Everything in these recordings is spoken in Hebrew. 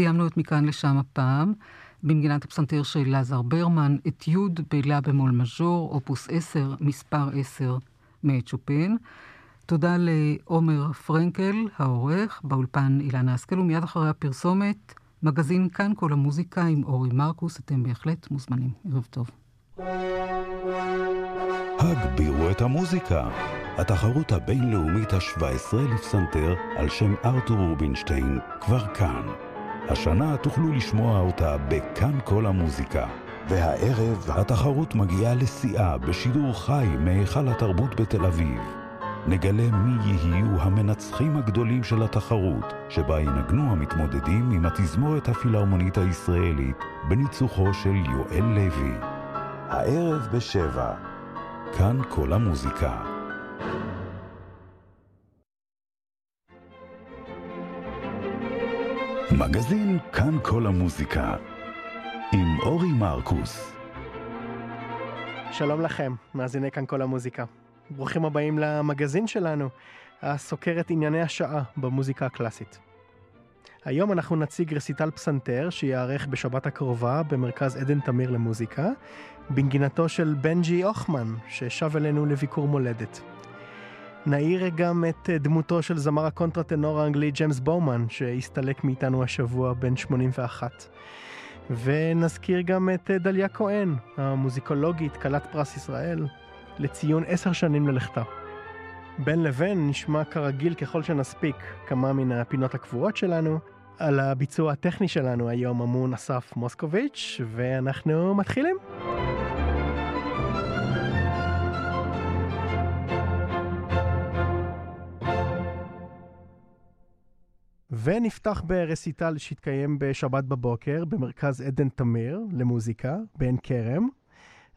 סיימנו את מכאן לשם הפעם, במגינת הפסנתר של לזר ברמן, את י' בלה במול מז'ור, אופוס 10, מספר 10, מאת שופן. תודה לעומר פרנקל, העורך, באולפן אילנה השכל, ומיד אחרי הפרסומת, מגזין כאן כל המוזיקה עם אורי מרקוס, אתם בהחלט מוזמנים. ערב טוב. הגבירו את המוזיקה. התחרות הבינלאומית ה-17 לפסנתר על שם ארתור רובינשטיין כבר כאן. השנה תוכלו לשמוע אותה בכאן כל המוזיקה. והערב התחרות מגיעה לשיאה בשידור חי מהיכל התרבות בתל אביב. נגלה מי יהיו המנצחים הגדולים של התחרות, שבה ינגנו המתמודדים עם התזמורת הפילהרמונית הישראלית בניצוחו של יואל לוי. הערב בשבע, כאן כל המוזיקה. מגזין כאן כל המוזיקה עם אורי מרקוס. שלום לכם, מאזיני כאן כל המוזיקה. ברוכים הבאים למגזין שלנו, הסוקר את ענייני השעה במוזיקה הקלאסית. היום אנחנו נציג רסיטל פסנתר שייערך בשבת הקרובה במרכז עדן תמיר למוזיקה, בנגינתו של בנג'י הוכמן, ששב אלינו לביקור מולדת. נאיר גם את דמותו של זמר הקונטרטנור האנגלי ג'יימס באומן, שהסתלק מאיתנו השבוע בן 81. ונזכיר גם את דליה כהן, המוזיקולוגית, כלת פרס ישראל, לציון עשר שנים ללכתה. בין לבין נשמע כרגיל ככל שנספיק כמה מן הפינות הקבועות שלנו. על הביצוע הטכני שלנו היום אמון אסף מוסקוביץ', ואנחנו מתחילים. ונפתח ברסיטל שיתקיים בשבת בבוקר במרכז עדן תמיר למוזיקה בעין כרם.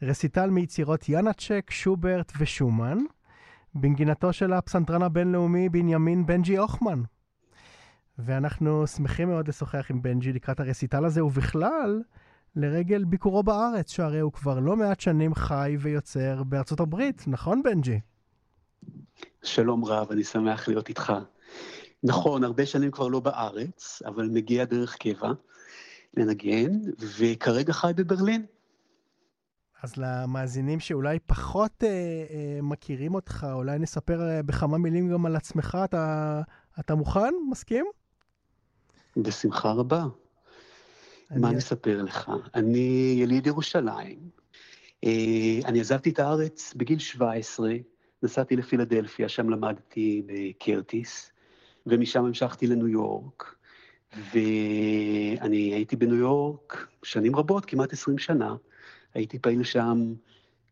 רסיטל מיצירות ינאצ'ק, שוברט ושומן, בנגינתו של הפסנתרן הבינלאומי בנימין בנג'י הוכמן. ואנחנו שמחים מאוד לשוחח עם בנג'י לקראת הרסיטל הזה, ובכלל, לרגל ביקורו בארץ, שהרי הוא כבר לא מעט שנים חי ויוצר בארצות הברית, נכון בנג'י? שלום רב, אני שמח להיות איתך. נכון, הרבה שנים כבר לא בארץ, אבל מגיע דרך קבע לנגן, וכרגע חי בברלין. אז למאזינים שאולי פחות אה, אה, מכירים אותך, אולי נספר אה, בכמה מילים גם על עצמך. אתה, אתה מוכן? מסכים? בשמחה רבה. אני... מה אני אספר לך? אני יליד ירושלים. אה, אני עזבתי את הארץ בגיל 17, נסעתי לפילדלפיה, שם למדתי בקרטיס, ומשם המשכתי לניו יורק. ואני הייתי בניו יורק שנים רבות, כמעט 20 שנה. הייתי פעיל שם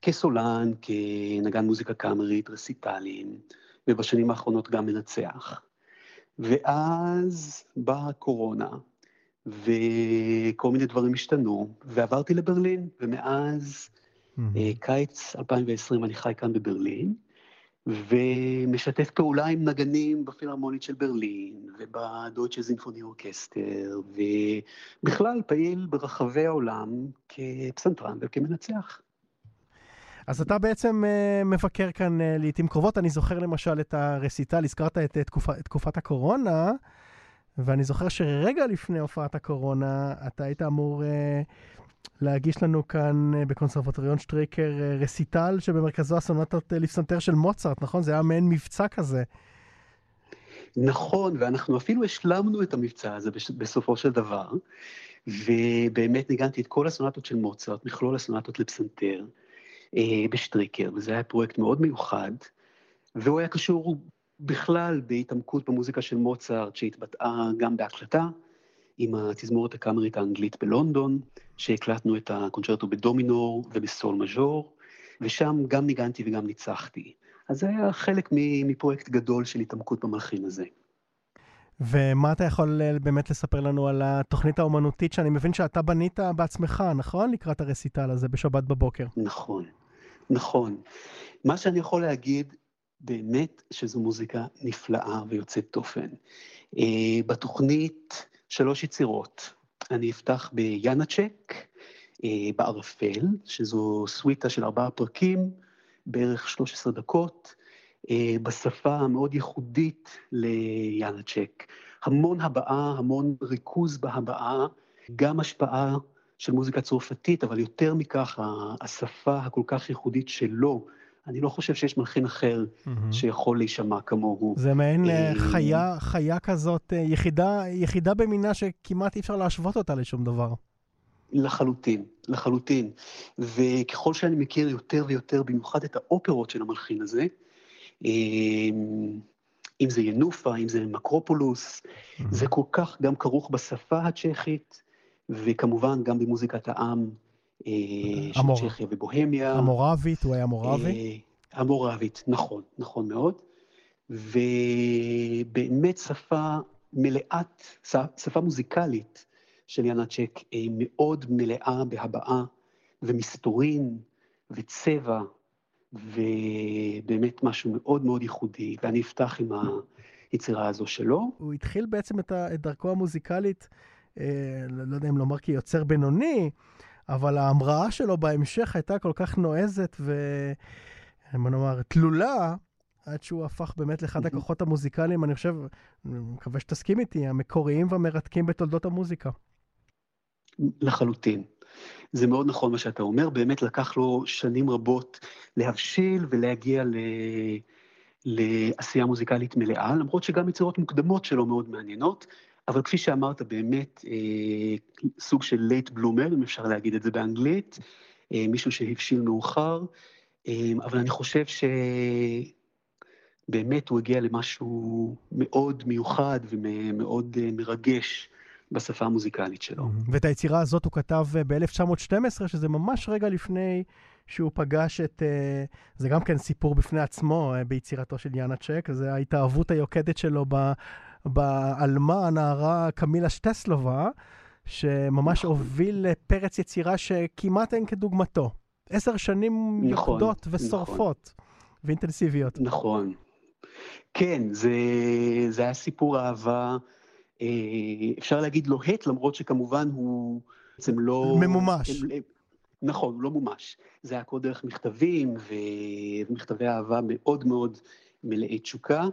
כסולן, כנגן מוזיקה קאמרית, רסיטלים, ובשנים האחרונות גם מנצח. ואז באה הקורונה, וכל מיני דברים השתנו, ועברתי לברלין, ומאז mm-hmm. קיץ 2020 אני חי כאן בברלין, ומשתף פעולה עם נגנים בפילהרמונית של ברלין, ובדויטשה זינפוני אורקסטר, ובכלל פעיל ברחבי העולם כפסנתרן וכמנצח. אז אתה בעצם uh, מבקר כאן uh, לעיתים קרובות. אני זוכר למשל את הרסיטל, הזכרת את, את, תקופ, את תקופת הקורונה, ואני זוכר שרגע לפני הופעת הקורונה, אתה היית אמור להגיש לנו כאן אה, בקונסרבטוריון שטריקר אה, רסיטל שבמרכזו הסונטות אה, לפסנתר של מוצרט, נכון? זה היה מעין מבצע כזה. נכון, ואנחנו אפילו השלמנו את המבצע הזה בסופו של דבר, ובאמת ניגנתי את כל הסונטות של מוצרט, מכלול הסונטות לפסנתר, בשטריקר, וזה היה פרויקט מאוד מיוחד, והוא היה קשור בכלל בהתעמקות במוזיקה של מוצרט, שהתבטאה גם בהקלטה, עם התזמורת הקאמרית האנגלית בלונדון, שהקלטנו את הקונצ'רטו בדומינור ובסול מז'ור, ושם גם ניגנתי וגם ניצחתי. אז זה היה חלק מפרויקט גדול של התעמקות במלחין הזה. ומה אתה יכול אה, באמת לספר לנו על התוכנית האומנותית שאני מבין שאתה בנית בעצמך, נכון? לקראת הרסיטל הזה בשבת בבוקר. נכון, נכון. מה שאני יכול להגיד, באמת שזו מוזיקה נפלאה ויוצאת תופן. אה, בתוכנית שלוש יצירות. אני אפתח ביאנצ'ק, אה, בערפל, שזו סוויטה של ארבעה פרקים, בערך 13 דקות, אה, בשפה המאוד ייחודית ליאנצ'ק. המון הבעה, המון ריכוז בהבעה, גם השפעה של מוזיקה צרפתית, אבל יותר מכך, השפה הכל כך ייחודית שלו. אני לא חושב שיש מלחין אחר mm-hmm. שיכול להישמע כמוהו. זה מעין אה, חיה, חיה כזאת, יחידה, יחידה במינה שכמעט אי אפשר להשוות אותה לשום דבר. לחלוטין, לחלוטין. וככל שאני מכיר יותר ויותר, במיוחד את האופרות של המלחין הזה, אמ, אם זה ינופה, אם זה מקרופולוס, mm-hmm. זה כל כך גם כרוך בשפה הצ'כית, וכמובן גם במוזיקת העם אה. של צ'כיה ובוהמיה. המורבית, הוא היה מורבי? אה, המורבית, נכון, נכון מאוד. ובאמת שפה מלאת, שפה מוזיקלית של ינצ'ק, מאוד מלאה בהבעה ומסתורין וצבע ובאמת משהו מאוד מאוד ייחודי, ואני אפתח עם היצירה הזו שלו. הוא התחיל בעצם את, דרכו המוזיקלית, אה, לא יודע אם לומר כיוצר בינוני, אבל ההמראה שלו בהמשך הייתה כל כך נועזת ו... בוא נאמר, תלולה, עד שהוא הפך באמת לאחד הכוחות המוזיקליים, אני חושב, אני מקווה שתסכים איתי, המקוריים והמרתקים בתולדות המוזיקה. לחלוטין. זה מאוד נכון מה שאתה אומר, באמת לקח לו שנים רבות להבשיל ולהגיע ל... לעשייה מוזיקלית מלאה, למרות שגם יצירות מוקדמות שלו מאוד מעניינות, אבל כפי שאמרת, באמת אה, סוג של late bloomer, אם אפשר להגיד את זה באנגלית, אה, מישהו שהבשיל מאוחר, אה, אבל אני חושב שבאמת הוא הגיע למשהו מאוד מיוחד ומאוד אה, מרגש בשפה המוזיקלית שלו. ואת היצירה הזאת הוא כתב אה, ב-1912, שזה ממש רגע לפני שהוא פגש את... אה, זה גם כן סיפור בפני עצמו אה, ביצירתו של יאנה צ'ק, זה ההתאהבות היוקדת שלו בעלמה, הנערה קמילה שטסלובה, שממש נכון. הוביל לפרץ יצירה שכמעט אין כדוגמתו. עשר שנים נכון, יוקדות ושורפות נכון. ואינטנסיביות. נכון. כן, זה, זה היה סיפור אהבה. אה, אפשר להגיד לוהט, למרות שכמובן הוא בעצם לא... ממומש. נכון, הוא לא מומש. זה היה הכל דרך מכתבים, ומכתבי אהבה מאוד מאוד מלאי תשוקה,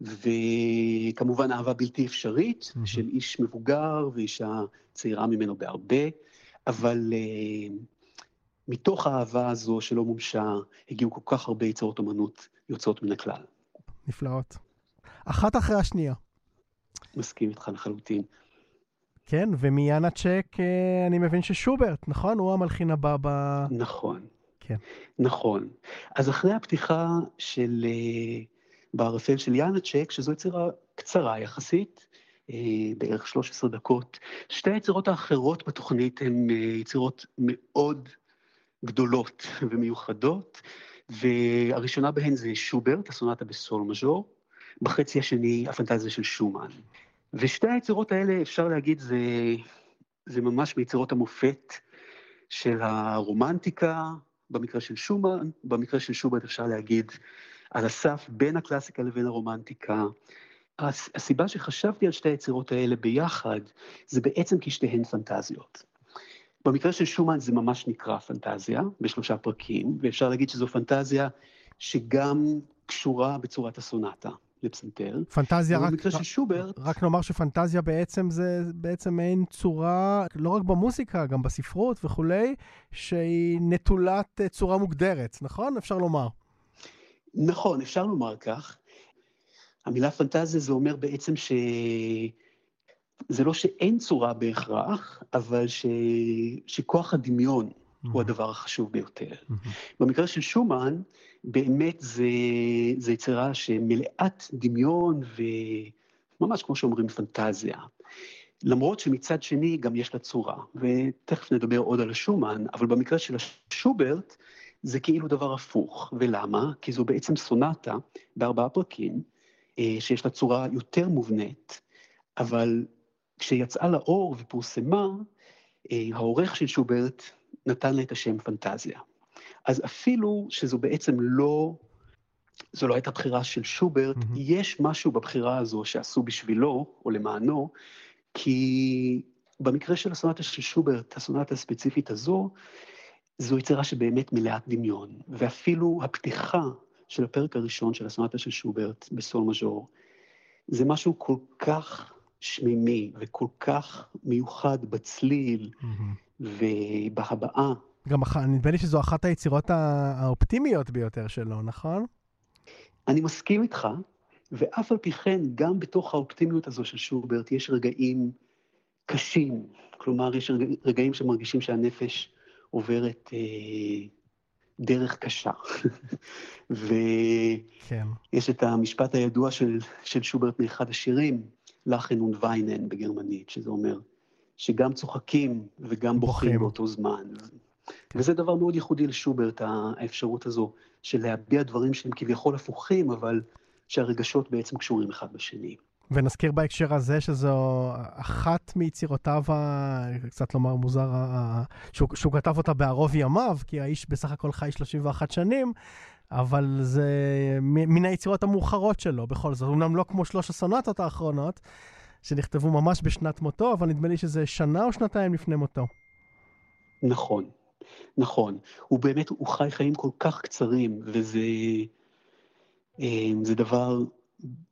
וכמובן אהבה בלתי אפשרית, mm-hmm. של איש מבוגר ואישה צעירה ממנו בהרבה, אבל uh, מתוך האהבה הזו שלא מומשה, הגיעו כל כך הרבה יצירות אומנות יוצאות מן הכלל. נפלאות. אחת אחרי השנייה. מסכים איתך לחלוטין. כן, ומיאנה צ'ק אה, אני מבין ששוברט, נכון? הוא המלחין הבא ב... נכון. כן. נכון. אז אחרי הפתיחה של אה, בערפל של יאנה צ'ק, שזו יצירה קצרה יחסית, אה, בערך 13 דקות, שתי היצירות האחרות בתוכנית הן יצירות מאוד גדולות ומיוחדות, והראשונה בהן זה שוברט, הסונטה בסול מז'ור, בחצי השני הפנטזיה של שומן. ושתי היצירות האלה, אפשר להגיד, זה, זה ממש מיצירות המופת של הרומנטיקה, במקרה של שומן, במקרה של שומן אפשר להגיד על הסף בין הקלאסיקה לבין הרומנטיקה. הסיבה שחשבתי על שתי היצירות האלה ביחד, זה בעצם כי שתיהן פנטזיות. במקרה של שומן זה ממש נקרא פנטזיה, בשלושה פרקים, ואפשר להגיד שזו פנטזיה שגם קשורה בצורת הסונטה. לפסנתר. פנטזיה רק... במקרה של שוברט... רק נאמר שפנטזיה בעצם זה בעצם מעין צורה, לא רק במוסיקה, גם בספרות וכולי, שהיא נטולת אה, צורה מוגדרת, נכון? אפשר לומר. נכון, אפשר לומר כך. המילה פנטזיה זה אומר בעצם ש... זה לא שאין צורה בהכרח, אבל ש... שכוח הדמיון mm-hmm. הוא הדבר החשוב ביותר. Mm-hmm. במקרה של שומן, באמת זה, זה יצירה שמלאת דמיון וממש כמו שאומרים פנטזיה. למרות שמצד שני גם יש לה צורה, ותכף נדבר עוד על השומן, אבל במקרה של השוברט זה כאילו דבר הפוך. ולמה? כי זו בעצם סונטה בארבעה פרקים, אה, שיש לה צורה יותר מובנית, אבל כשיצאה לאור ופורסמה, אה, העורך של שוברט נתן לה את השם פנטזיה. אז אפילו שזו בעצם לא, זו לא הייתה בחירה של שוברט, mm-hmm. יש משהו בבחירה הזו שעשו בשבילו או למענו, כי במקרה של הסונטה של שוברט, הסונטה הספציפית הזו, זו יצירה שבאמת מלאת דמיון, ואפילו הפתיחה של הפרק הראשון של הסונטה של שוברט בסול מז'ור, זה משהו כל כך שמימי וכל כך מיוחד בצליל mm-hmm. ובהבעה. גם נדמה לי שזו אחת היצירות האופטימיות ביותר שלו, נכון? אני מסכים איתך, ואף על פי כן, גם בתוך האופטימיות הזו של שוברט יש רגעים קשים. כלומר, יש רגעים שמרגישים שהנפש עוברת אה, דרך קשה. ויש כן. את המשפט הידוע של, של שוברט מאחד השירים, לחן וויינן בגרמנית, שזה אומר שגם צוחקים וגם בוכים באותו זמן. כן. וזה דבר מאוד ייחודי לשוברט, האפשרות הזו של להביע דברים שהם כביכול הפוכים, אבל שהרגשות בעצם קשורים אחד בשני. ונזכיר בהקשר הזה שזו אחת מיצירותיו, קצת לומר מוזר, שהוא, שהוא כתב אותה בערוב ימיו, כי האיש בסך הכל חי 31 שנים, אבל זה מן היצירות המאוחרות שלו בכל זאת. אמנם לא כמו שלוש הסונטות האחרונות, שנכתבו ממש בשנת מותו, אבל נדמה לי שזה שנה או שנתיים לפני מותו. נכון, נכון. הוא באמת, הוא חי חיים כל כך קצרים, וזה אה, דבר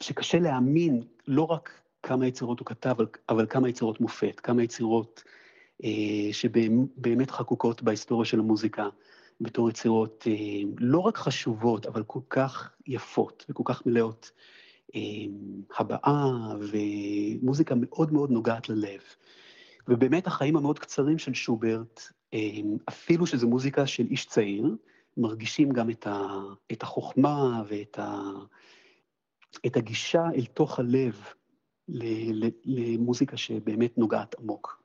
שקשה להאמין לא רק כמה יצירות הוא כתב, אבל כמה יצירות מופת, כמה יצירות אה, שבאמת חקוקות בהיסטוריה של המוזיקה, בתור יצירות אה, לא רק חשובות, אבל כל כך יפות וכל כך מלאות אה, הבעה ומוזיקה מאוד מאוד נוגעת ללב. ובאמת החיים המאוד קצרים של שוברט, אה, אפילו שזו מוזיקה של איש צעיר, מרגישים גם את, ה, את החוכמה ואת ה, את הגישה אל תוך הלב למוזיקה שבאמת נוגעת עמוק.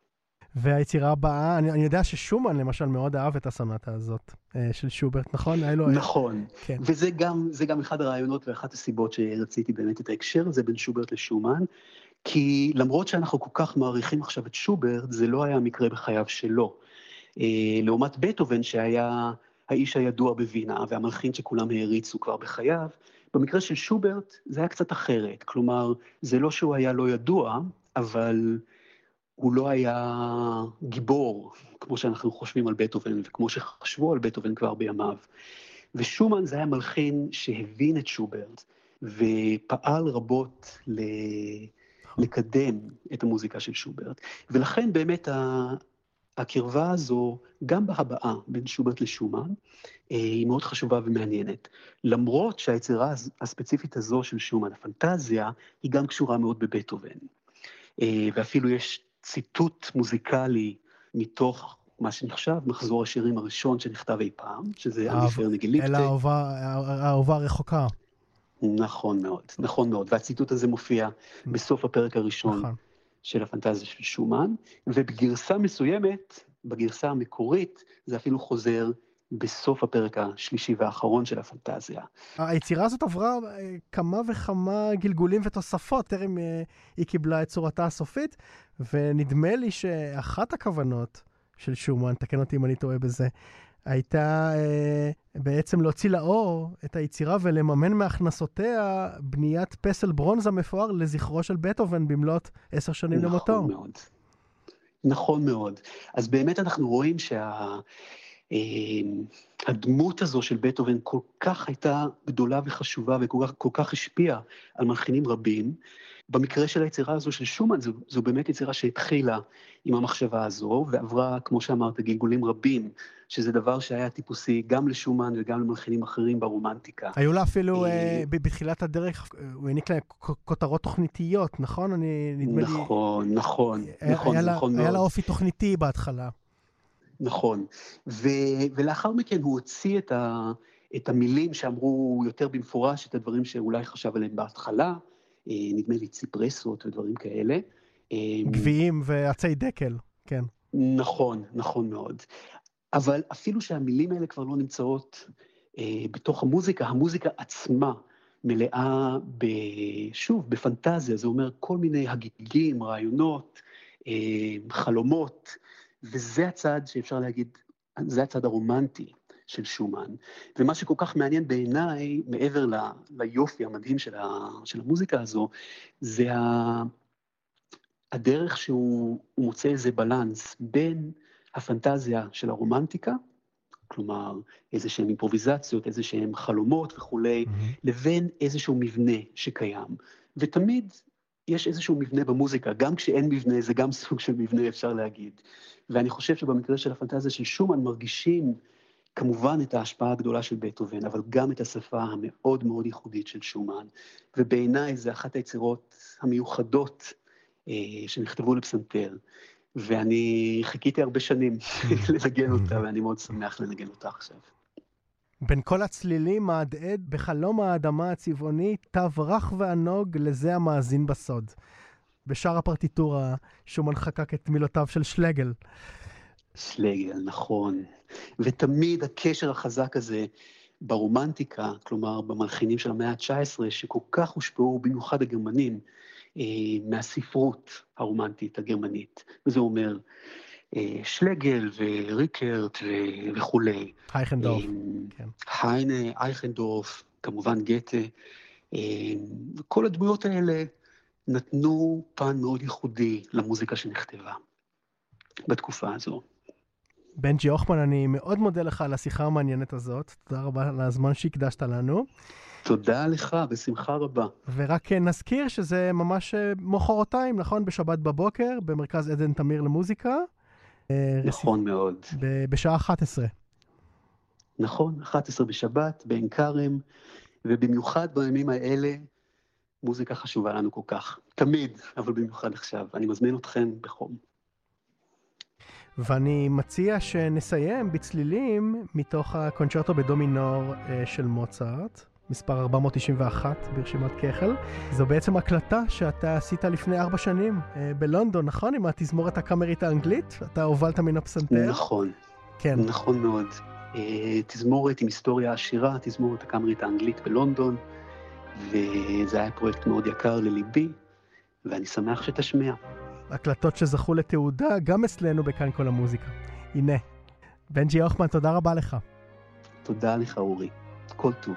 והיצירה הבאה, אני, אני יודע ששומן למשל מאוד אהב את הסונטה הזאת אה, של שוברט, נכון? לו... נכון, כן. וזה גם, גם אחד הרעיונות ואחת הסיבות שרציתי באמת את ההקשר הזה בין שוברט לשומן, כי למרות שאנחנו כל כך מעריכים עכשיו את שוברט, זה לא היה מקרה בחייו שלו. אה, לעומת בטהובן שהיה האיש הידוע בווינה והמלחין שכולם העריצו כבר בחייו, במקרה של שוברט זה היה קצת אחרת, כלומר, זה לא שהוא היה לא ידוע, אבל הוא לא היה גיבור, כמו שאנחנו חושבים על בטהובן, וכמו שחשבו על בטהובן כבר בימיו. ושומן זה היה מלחין שהבין את שוברט, ופעל רבות ל... לקדם את המוזיקה של שוברט. ולכן באמת הקרבה הזו, גם בהבעה בין שוברט לשומן, אה, היא מאוד חשובה ומעניינת. למרות שהיצירה הספציפית הזו של שומן, הפנטזיה, היא גם קשורה מאוד בבטהובן. אה, ואפילו יש ציטוט מוזיקלי מתוך מה שנחשב מחזור השירים הראשון שנכתב אי פעם, שזה אליפר נגליפטה. אל האהובה הרחוקה. נכון מאוד, נכון מאוד. והציטוט הזה מופיע בסוף הפרק הראשון. נכון. של הפנטזיה של שומן, ובגרסה מסוימת, בגרסה המקורית, זה אפילו חוזר בסוף הפרק השלישי והאחרון של הפנטזיה. היצירה הזאת עברה אה, כמה וכמה גלגולים ותוספות, טרם אה, היא קיבלה את צורתה הסופית, ונדמה לי שאחת הכוונות של שומן, תקן אותי אם אני טועה בזה, הייתה אה, בעצם להוציא לאור את היצירה ולממן מהכנסותיה בניית פסל ברונזה מפואר לזכרו של בטהובן במלאת עשר שנים נכון למותו. נכון מאוד. נכון מאוד. אז באמת אנחנו רואים שהדמות שה... אה, הזו של בטהובן כל כך הייתה גדולה וחשובה וכל כך, כך השפיעה על מלחינים רבים, במקרה של היצירה הזו של שומן, זו, זו באמת יצירה שהתחילה עם המחשבה הזו, ועברה, כמו שאמרת, גלגולים רבים, שזה דבר שהיה טיפוסי גם לשומן וגם למלחינים אחרים ברומנטיקה. היו לה אפילו, אה, בתחילת הדרך, הוא העניק לה כותרות תוכניתיות, נכון? אני, נדמה לי... נכון, נכון, נכון, היה נכון מאוד. היה לה אופי תוכניתי בהתחלה. נכון, ו, ולאחר מכן הוא הוציא את, ה, את המילים שאמרו יותר במפורש, את הדברים שאולי חשב עליהם בהתחלה, אה, נדמה לי ציפרסות ודברים כאלה. אה, גביעים ועצי דקל, כן. נכון, נכון מאוד. אבל אפילו שהמילים האלה כבר לא נמצאות אה, בתוך המוזיקה, המוזיקה עצמה מלאה, ב, שוב, בפנטזיה, זה אומר כל מיני הגיגים, רעיונות, אה, חלומות, וזה הצד שאפשר להגיד, זה הצד הרומנטי של שומן. ומה שכל כך מעניין בעיניי, מעבר ל, ליופי המדהים של, ה, של המוזיקה הזו, זה ה, הדרך שהוא מוצא איזה בלנס בין הפנטזיה של הרומנטיקה, כלומר איזה שהן אימפרוביזציות, איזה שהן חלומות וכולי, mm-hmm. לבין איזשהו מבנה שקיים. ותמיד יש איזשהו מבנה במוזיקה, גם כשאין מבנה זה גם סוג של מבנה אפשר להגיד. ואני חושב שבמקרה של הפנטזיה של שומן מרגישים כמובן את ההשפעה הגדולה של בטהובן, אבל גם את השפה המאוד מאוד ייחודית של שומן. ובעיניי זה אחת היצירות המיוחדות אה, שנכתבו לפסנתר. ואני חיכיתי הרבה שנים לנגן אותה, ואני מאוד שמח לנגן אותה עכשיו. בין כל הצלילים מהדהד בחלום האדמה הצבעוני, תו רך וענוג לזה המאזין בסוד. בשאר הפרטיטורה שומן חקק את מילותיו של שלגל. שלגל, נכון. ותמיד הקשר החזק הזה ברומנטיקה, כלומר במלחינים של המאה ה-19, שכל כך הושפעו, במיוחד הגרמנים, אה, מהספרות הרומנטית הגרמנית. וזה אומר אה, שלגל וריקרט וכולי. אייכנדורף. אה, כן. היינה, אייכנדורף, כמובן גתה. כל הדמויות האלה נתנו פן מאוד ייחודי למוזיקה שנכתבה בתקופה הזו. בנג'י הוכמן, אני מאוד מודה לך על השיחה המעניינת הזאת. תודה רבה על הזמן שהקדשת לנו. תודה לך, בשמחה רבה. ורק נזכיר שזה ממש אה, מחרתיים, נכון? בשבת בבוקר, במרכז עדן תמיר למוזיקה. אה, נכון רסיפ... מאוד. ב- בשעה 11. נכון, 11 בשבת, בעין כרם, ובמיוחד בימים האלה, מוזיקה חשובה לנו כל כך. תמיד, אבל במיוחד עכשיו. אני מזמין אתכם בחום. ואני מציע שנסיים בצלילים מתוך הקונצ'רטו בדומינור אה, של מוצרט, מספר 491 ברשימת כחל. זו בעצם הקלטה שאתה עשית לפני ארבע שנים אה, בלונדון, נכון? עם התזמורת הקאמרית האנגלית? אתה הובלת מן הפסנתר? נכון. כן. נכון מאוד. אה, תזמורת עם היסטוריה עשירה, תזמורת הקאמרית האנגלית בלונדון, וזה היה פרויקט מאוד יקר לליבי, ואני שמח שתשמיע. הקלטות שזכו לתעודה גם אצלנו בכאן כל המוזיקה. הנה, בנג'י הוכמן, תודה רבה לך. תודה לך, אורי. כל טוב.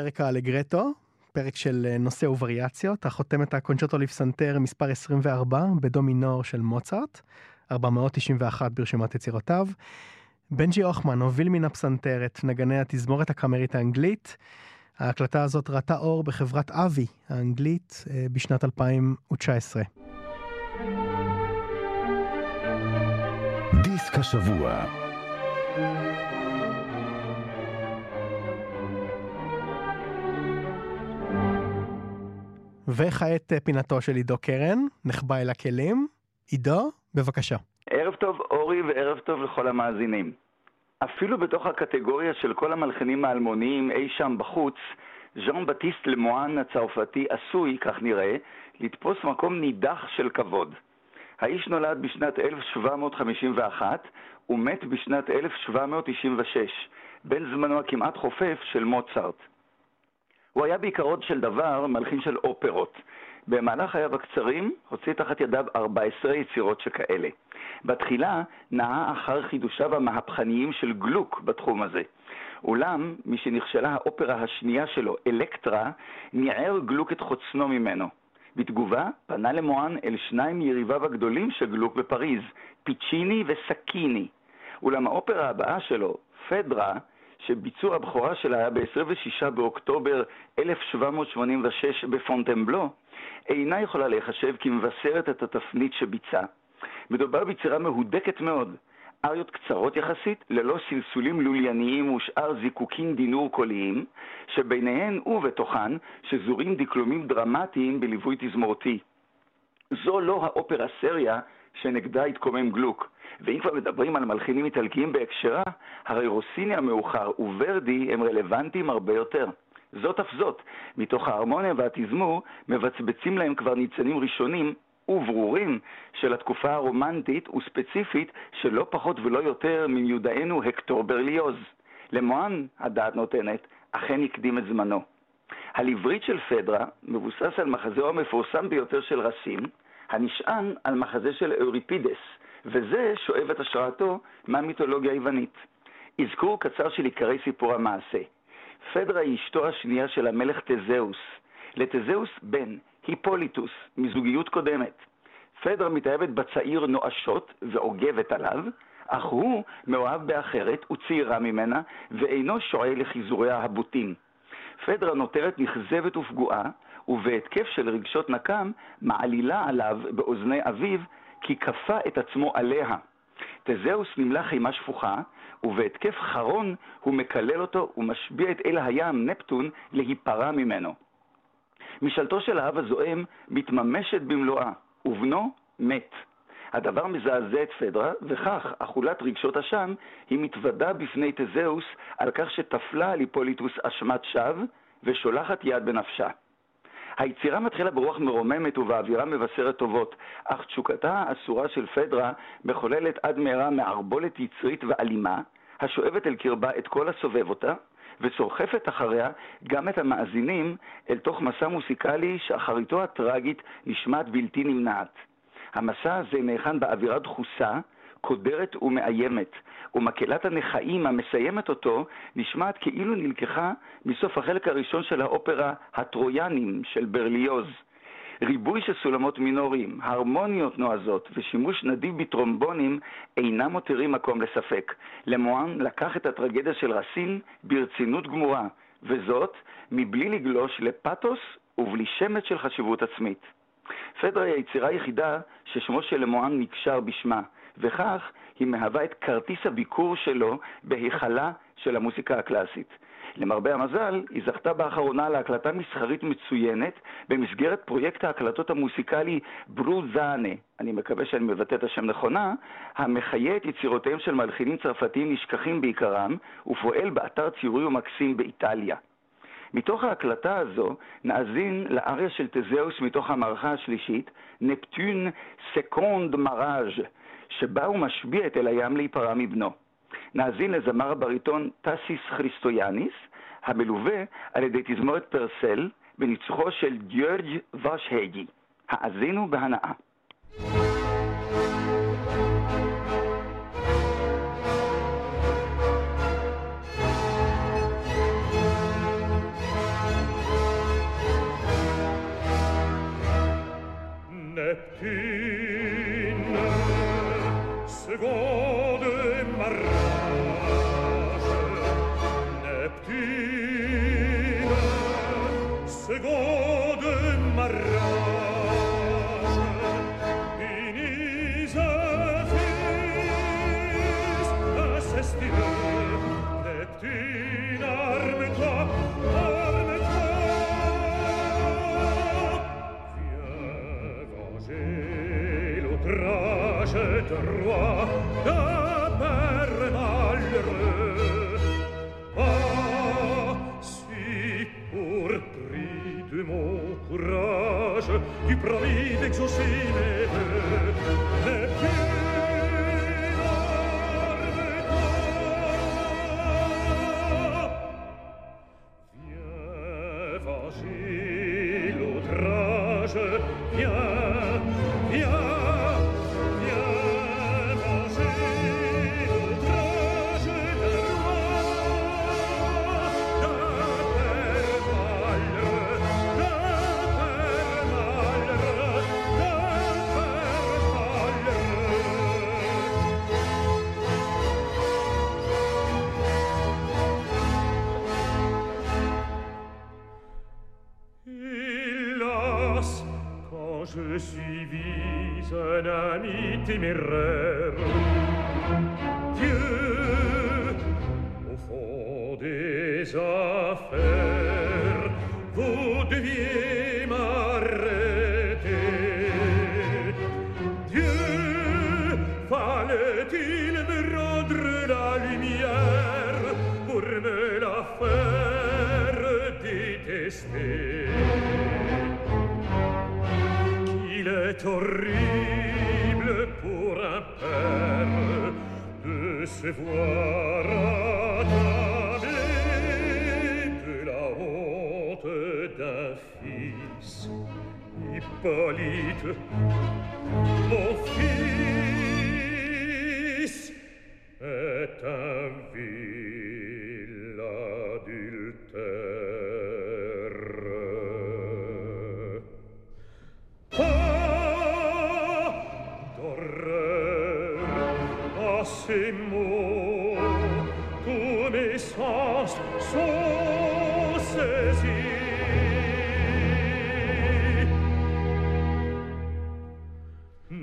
פרק האלגרטו, פרק של אה, נושא ווריאציות, החותם את הקונצ'רטו לפסנתר מספר 24 בדו מינור של מוצרט, 491 ברשימת יצירותיו. בנג'י אוחמן הוביל מן הפסנתר את נגני התזמורת הקאמרית האנגלית. ההקלטה הזאת ראתה אור בחברת אבי האנגלית אה, בשנת 2019. דיסק השבוע וכעת אה, פינתו של עידו קרן, נחבא אל הכלים. עידו, בבקשה. ערב טוב אורי וערב טוב לכל המאזינים. אפילו בתוך הקטגוריה של כל המלחינים האלמוניים אי שם בחוץ, ז'אן בטיסט למואן הצרפתי עשוי, כך נראה, לתפוס מקום נידח של כבוד. האיש נולד בשנת 1751 ומת בשנת 1796, בין זמנו הכמעט חופף של מוצרט. הוא היה בעיקרו של דבר מלחין של אופרות. במהלך חייו הקצרים הוציא תחת ידיו 14 יצירות שכאלה. בתחילה נעה אחר חידושיו המהפכניים של גלוק בתחום הזה. אולם, משנכשלה האופרה השנייה שלו, אלקטרה, ניער גלוק את חוצנו ממנו. בתגובה, פנה למואן אל שניים מיריביו הגדולים של גלוק בפריז, פיצ'יני וסקיני. אולם האופרה הבאה שלו, פדרה, שביצוע הבכורה שלה היה ב-26 באוקטובר 1786 בפונטנבלו, אינה יכולה להיחשב כמבשרת את התפנית שביצע. מדובר ביצירה מהודקת מאוד, אריות קצרות יחסית, ללא סלסולים לולייניים ושאר זיקוקים דינור קוליים, שביניהן ובתוכן שזורים דקלומים דרמטיים בליווי תזמורתי. זו לא האופרה סריה שנגדה התקומם גלוק. ואם כבר מדברים על מלחינים איטלקיים בהקשרה, הרי רוסיני המאוחר וורדי הם רלוונטיים הרבה יותר. זאת אף זאת, מתוך ההרמוניה והתזמור מבצבצים להם כבר ניצנים ראשונים וברורים של התקופה הרומנטית וספציפית שלא פחות ולא יותר ממיודענו הקטור ברליוז. למואן, הדעת נותנת, אכן הקדים את זמנו. הלברית של פדרה מבוסס על מחזהו המפורסם ביותר של רסים, הנשען על מחזה של אוריפידס, וזה שואב את השראתו מהמיתולוגיה היוונית. אזכור קצר של עיקרי סיפור המעשה. פדרה היא אשתו השנייה של המלך תזהוס. לתזהוס בן, היפוליטוס, מזוגיות קודמת. פדרה מתאהבת בצעיר נואשות ועוגבת עליו, אך הוא מאוהב באחרת וצעירה ממנה, ואינו שועל לחיזוריה הבוטים. פדרה נותרת נכזבת ופגועה, ובהתקף של רגשות נקם מעלילה עליו באוזני אביו כי כפה את עצמו עליה. תזהוס נמלח אימה שפוכה, ובהתקף חרון הוא מקלל אותו ומשביע את אל הים, נפטון, להיפרע ממנו. משאלתו של האב הזועם מתממשת במלואה, ובנו מת. הדבר מזעזע את פדרה, וכך אכולת רגשות אשם היא מתוודה בפני תזהוס על כך שטפלה על היפוליטוס אשמת שווא ושולחת יד בנפשה. היצירה מתחילה ברוח מרוממת ובאווירה מבשרת טובות, אך תשוקתה האסורה של פדרה מחוללת עד מהרה מערבולת יצרית ואלימה, השואבת אל קרבה את כל הסובב אותה, וסוחפת אחריה גם את המאזינים אל תוך מסע מוסיקלי שאחריתו הטראגית נשמעת בלתי נמנעת. המסע הזה נאכן באווירה דחוסה, קודרת ומאיימת, ומקהלת הנכאים המסיימת אותו נשמעת כאילו נלקחה מסוף החלק הראשון של האופרה הטרויאנים של ברליוז. ריבוי של סולמות מינוריים, הרמוניות נועזות ושימוש נדיב בטרומבונים אינם מותירים מקום לספק. למואן לקח את הטרגדיה של רסין ברצינות גמורה, וזאת מבלי לגלוש לפתוס ובלי שמץ של חשיבות עצמית. פדרה היא היצירה היחידה ששמו של למואן נקשר בשמה, וכך היא מהווה את כרטיס הביקור שלו בהיכלה של המוסיקה הקלאסית. למרבה המזל, היא זכתה באחרונה להקלטה מסחרית מצוינת במסגרת פרויקט ההקלטות המוסיקלי ברוזאנה, אני מקווה שאני מבטא את השם נכונה, המחיה את יצירותיהם של מלחינים צרפתיים נשכחים בעיקרם, ופועל באתר ציורי ומקסים באיטליה. מתוך ההקלטה הזו נאזין לאריה של תזאוס מתוך המערכה השלישית, Neptune, seconde ma rage, שבה הוא משביע את אל הים להיפרע מבנו. נאזין לזמר הבריטון טסיס כריסטויאניס, המלווה על ידי תזמורת פרסל בניצוחו של גיורג' ושגי. האזינו בהנאה. così l'outrage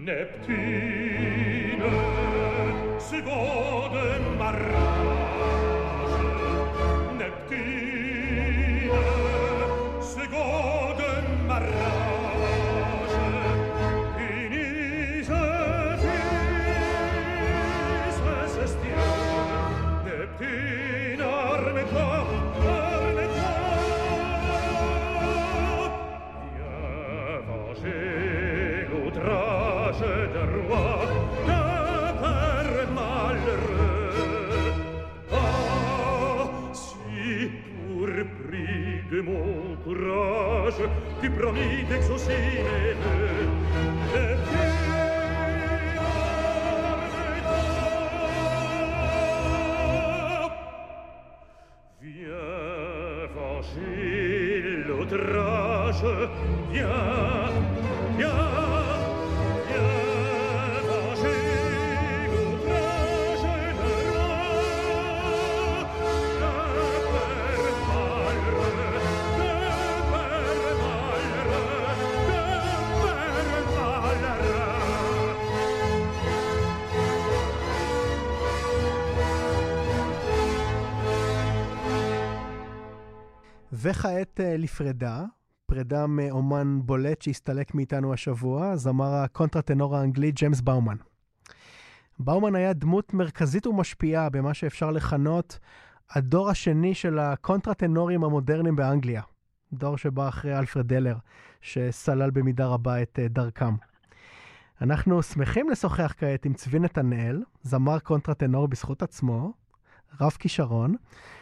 Neptune ti promite exosine וכעת אה, לפרידה, פרידה מאומן בולט שהסתלק מאיתנו השבוע, זמר הקונטרטנור האנגלי ג'יימס באומן. באומן היה דמות מרכזית ומשפיעה במה שאפשר לכנות הדור השני של הקונטרטנורים המודרניים באנגליה. דור שבא אחרי אלפרד דלר, שסלל במידה רבה את אה, דרכם. אנחנו שמחים לשוחח כעת עם צבי נתנאל, זמר קונטרטנור בזכות עצמו, רב כישרון,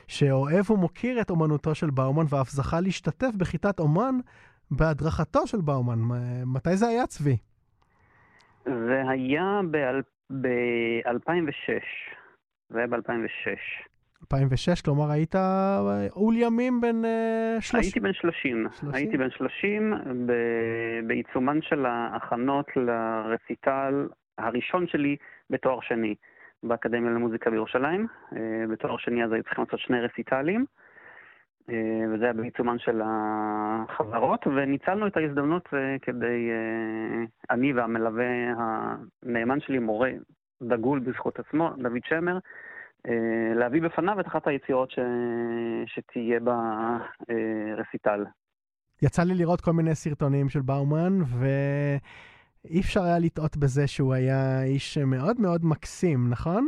שאוהב ומוקיר את אומנותו של באומן ואף זכה להשתתף בכיתת אומן בהדרכתו של באומן. מתי זה היה, צבי? זה היה ב-2006. זה היה ב-2006. 2006, כלומר היית אול ימים בן 30. הייתי בן 30. 30? הייתי בן 30 בעיצומן של ההכנות לרציטל הראשון שלי בתואר שני באקדמיה למוזיקה בירושלים. בתואר שני אז היו צריכים לעשות שני רציטלים. אה, וזה היה בעיצומן של החברות, וניצלנו את ההזדמנות אה, כדי, אה, אני והמלווה הנאמן שלי, מורה דגול בזכות עצמו, דוד שמר, להביא בפניו את אחת היצירות ש... שתהיה ברסיטל. יצא לי לראות כל מיני סרטונים של באומן, ואי אפשר היה לטעות בזה שהוא היה איש מאוד מאוד מקסים, נכון?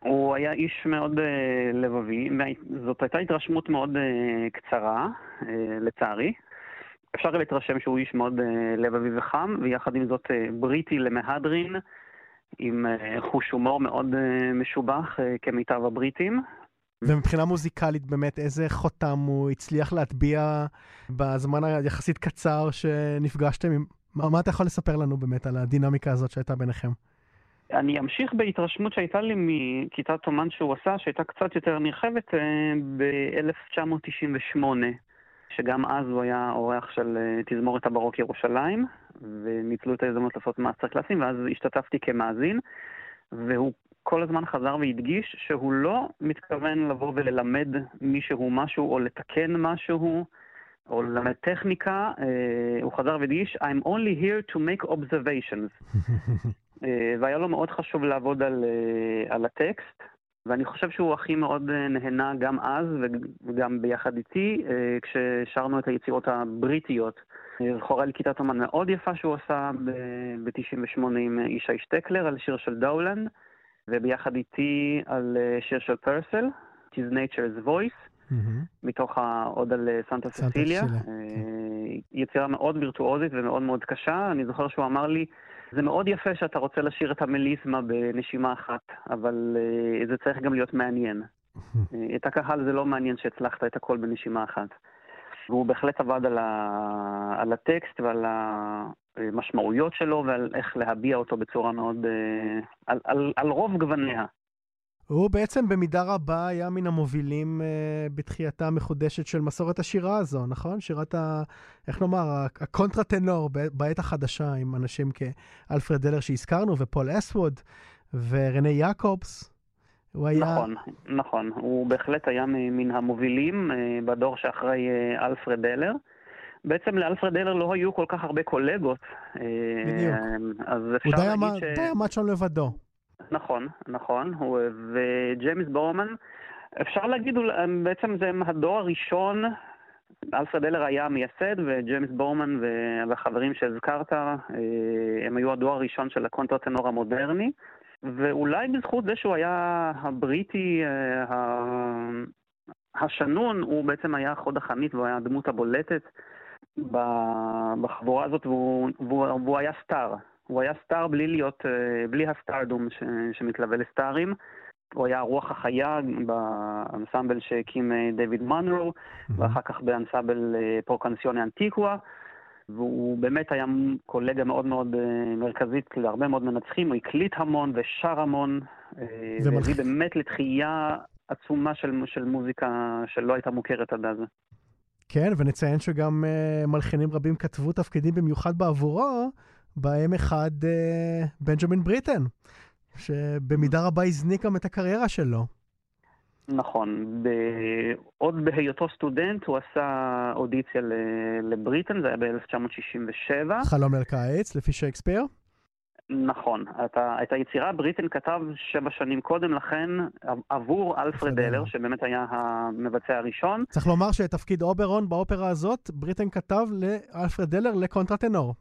הוא היה איש מאוד uh, לבבי, זאת הייתה התרשמות מאוד uh, קצרה, uh, לצערי. אפשר להתרשם שהוא איש מאוד uh, לבבי וחם, ויחד עם זאת uh, בריטי למהדרין, עם uh, חוש הומור מאוד uh, משובח uh, כמיטב הבריטים. ומבחינה מוזיקלית באמת, איזה חותם הוא הצליח להטביע בזמן היחסית קצר שנפגשתם? מה, מה אתה יכול לספר לנו באמת על הדינמיקה הזאת שהייתה ביניכם? אני אמשיך בהתרשמות שהייתה לי מכיתת אומן שהוא עשה, שהייתה קצת יותר נרחבת, אה, ב-1998, שגם אז הוא היה אורח של אה, תזמורת הבארוק ירושלים, וניצלו את ההזדמנות לעשות מאסטר קלאסים, ואז השתתפתי כמאזין, והוא כל הזמן חזר והדגיש שהוא לא מתכוון לבוא וללמד מישהו משהו או לתקן משהו. או ללמד טכניקה, אה, הוא חזר והדגיש, I'm only here to make observations. אה, והיה לו מאוד חשוב לעבוד על, אה, על הטקסט, ואני חושב שהוא הכי מאוד אה, נהנה גם אז וגם ביחד איתי, כששרנו את היצירות הבריטיות. זכורה לי כיתת אומן מאוד יפה שהוא עשה ב-98 עם ישי שטקלר על שיר של דאולנד, וביחד איתי על שיר של פרסל, His Nature's Voice. Mm-hmm. מתוך עוד על סנטה ססיליה. כן. יצירה מאוד וירטואוזית ומאוד מאוד קשה. אני זוכר שהוא אמר לי, זה מאוד יפה שאתה רוצה לשיר את המליסמה בנשימה אחת, אבל uh, זה צריך גם להיות מעניין. את הקהל זה לא מעניין שהצלחת את הכל בנשימה אחת. והוא בהחלט עבד על, ה... על הטקסט ועל המשמעויות שלו ועל איך להביע אותו בצורה מאוד... על, על, על רוב גווניה. הוא בעצם במידה רבה היה מן המובילים אה, בתחייתה המחודשת של מסורת השירה הזו, נכון? שירת ה... איך נאמר, הקונטרטנור בעת החדשה עם אנשים כאלפרד דלר שהזכרנו, ופול אסווד, ורנה יעקובס. הוא היה... נכון, נכון. הוא בהחלט היה מן המובילים אה, בדור שאחרי אה, אלפרד דלר. בעצם לאלפרד דלר לא היו כל כך הרבה קולגות. בדיוק. אז אפשר להגיד ש... הוא די עמד שם לבדו. נכון, נכון, וג'יימס באומן, אפשר להגיד, בעצם זה הדור הראשון, אלפרד דלר היה המייסד, וג'יימס באומן והחברים שהזכרת, אה, הם היו הדור הראשון של הקונטרטנור המודרני, ואולי בזכות זה שהוא היה הבריטי אה, השנון, הוא בעצם היה חוד החנית והוא היה הדמות הבולטת בחבורה הזאת, והוא, והוא, והוא היה סטאר. הוא היה סטאר בלי להיות, אה, בלי הסטארדום ש, שמתלווה לסטארים. הוא היה הרוח החיה באנסמבל שהקים אה, מנרו, mm-hmm. ואחר כך באנסמבל אה, פרוקנסיוני אנטיקווה. והוא באמת היה קולגה מאוד מאוד מרכזית להרבה מאוד מנצחים, הוא הקליט המון ושר המון, והביא באמת לתחייה עצומה של, של מוזיקה שלא הייתה מוכרת עד אז. כן, ונציין שגם uh, מלחינים רבים כתבו תפקידים במיוחד בעבורו, בהם אחד uh, בנג'מין בריטן, שבמידה רבה הזניק גם את הקריירה שלו. נכון, ב... עוד בהיותו סטודנט הוא עשה אודיציה לבריטן, זה היה ב-1967. חלום אל קיץ, לפי שייקספיר? נכון, את, ה... את היצירה בריטן כתב שבע שנים קודם לכן עבור אלפרד דלר, שבאמת היה המבצע הראשון. צריך לומר שתפקיד אוברון באופרה הזאת, בריטן כתב לאלפרד דלר לקונטרטנור.